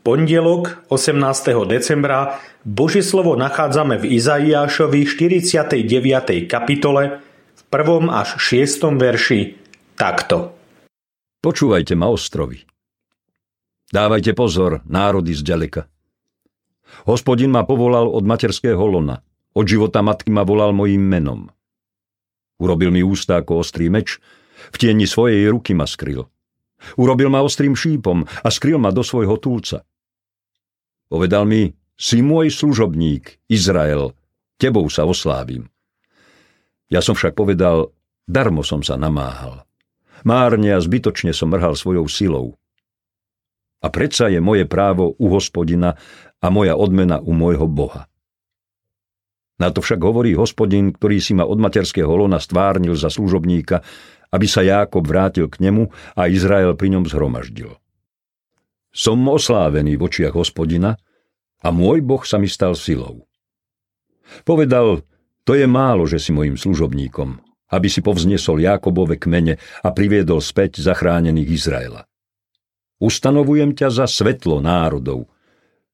pondelok 18. decembra Božie slovo nachádzame v Izaiášovi 49. kapitole v 1. až 6. verši takto. Počúvajte ma ostrovy. Dávajte pozor, národy z ďaleka. Hospodin ma povolal od materského lona. Od života matky ma volal mojím menom. Urobil mi ústa ako ostrý meč, v tieni svojej ruky ma skryl. Urobil ma ostrým šípom a skryl ma do svojho túlca. Povedal mi, si môj služobník, Izrael, tebou sa oslávim. Ja som však povedal, darmo som sa namáhal. Márne a zbytočne som mrhal svojou silou. A predsa je moje právo u hospodina a moja odmena u môjho Boha. Na to však hovorí hospodin, ktorý si ma od materského lona stvárnil za služobníka, aby sa Jákob vrátil k nemu a Izrael pri ňom zhromaždil. Som oslávený v očiach hospodina a môj boh sa mi stal silou. Povedal, to je málo, že si mojim služobníkom, aby si povznesol Jákobove kmene a priviedol späť zachránených Izraela. Ustanovujem ťa za svetlo národov,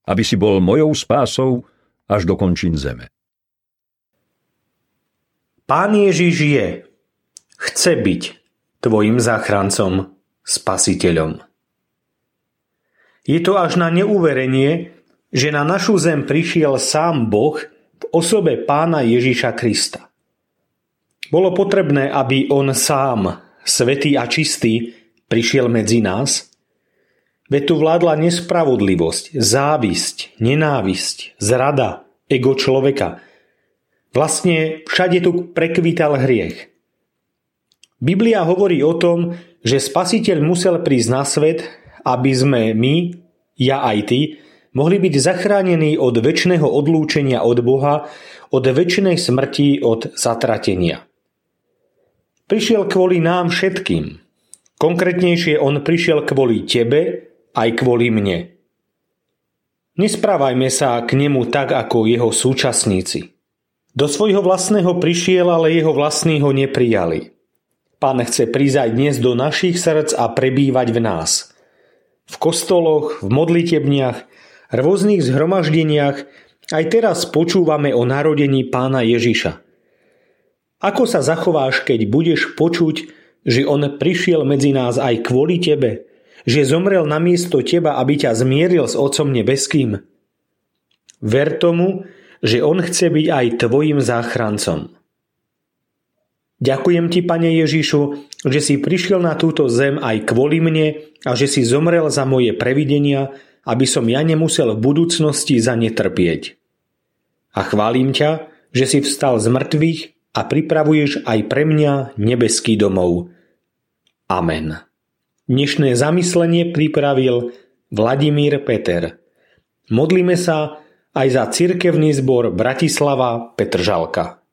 aby si bol mojou spásou až do končín zeme. Pán Ježiš je, chce byť tvojim záchrancom, spasiteľom. Je to až na neuverenie, že na našu zem prišiel sám Boh v osobe pána Ježiša Krista. Bolo potrebné, aby on sám, svetý a čistý, prišiel medzi nás? Veď tu vládla nespravodlivosť, závisť, nenávisť, zrada, ego človeka. Vlastne všade tu prekvítal hriech. Biblia hovorí o tom, že spasiteľ musel prísť na svet aby sme my, ja aj ty, mohli byť zachránení od väčšného odlúčenia od Boha, od väčšnej smrti, od zatratenia. Prišiel kvôli nám všetkým. Konkrétnejšie on prišiel kvôli tebe, aj kvôli mne. Nesprávajme sa k nemu tak, ako jeho súčasníci. Do svojho vlastného prišiel, ale jeho vlastní ho neprijali. Pán chce prísť aj dnes do našich srdc a prebývať v nás – v kostoloch, v modlitebniach, rôznych zhromaždeniach aj teraz počúvame o narodení pána Ježiša. Ako sa zachováš, keď budeš počuť, že on prišiel medzi nás aj kvôli tebe, že zomrel na miesto teba, aby ťa zmieril s Otcom Nebeským? Ver tomu, že on chce byť aj tvojim záchrancom. Ďakujem ti, Pane Ježišu, že si prišiel na túto zem aj kvôli mne a že si zomrel za moje previdenia, aby som ja nemusel v budúcnosti za ne trpieť. A chválim ťa, že si vstal z mŕtvych a pripravuješ aj pre mňa nebeský domov. Amen. Dnešné zamyslenie pripravil Vladimír Peter. Modlíme sa aj za cirkevný zbor Bratislava Petržalka.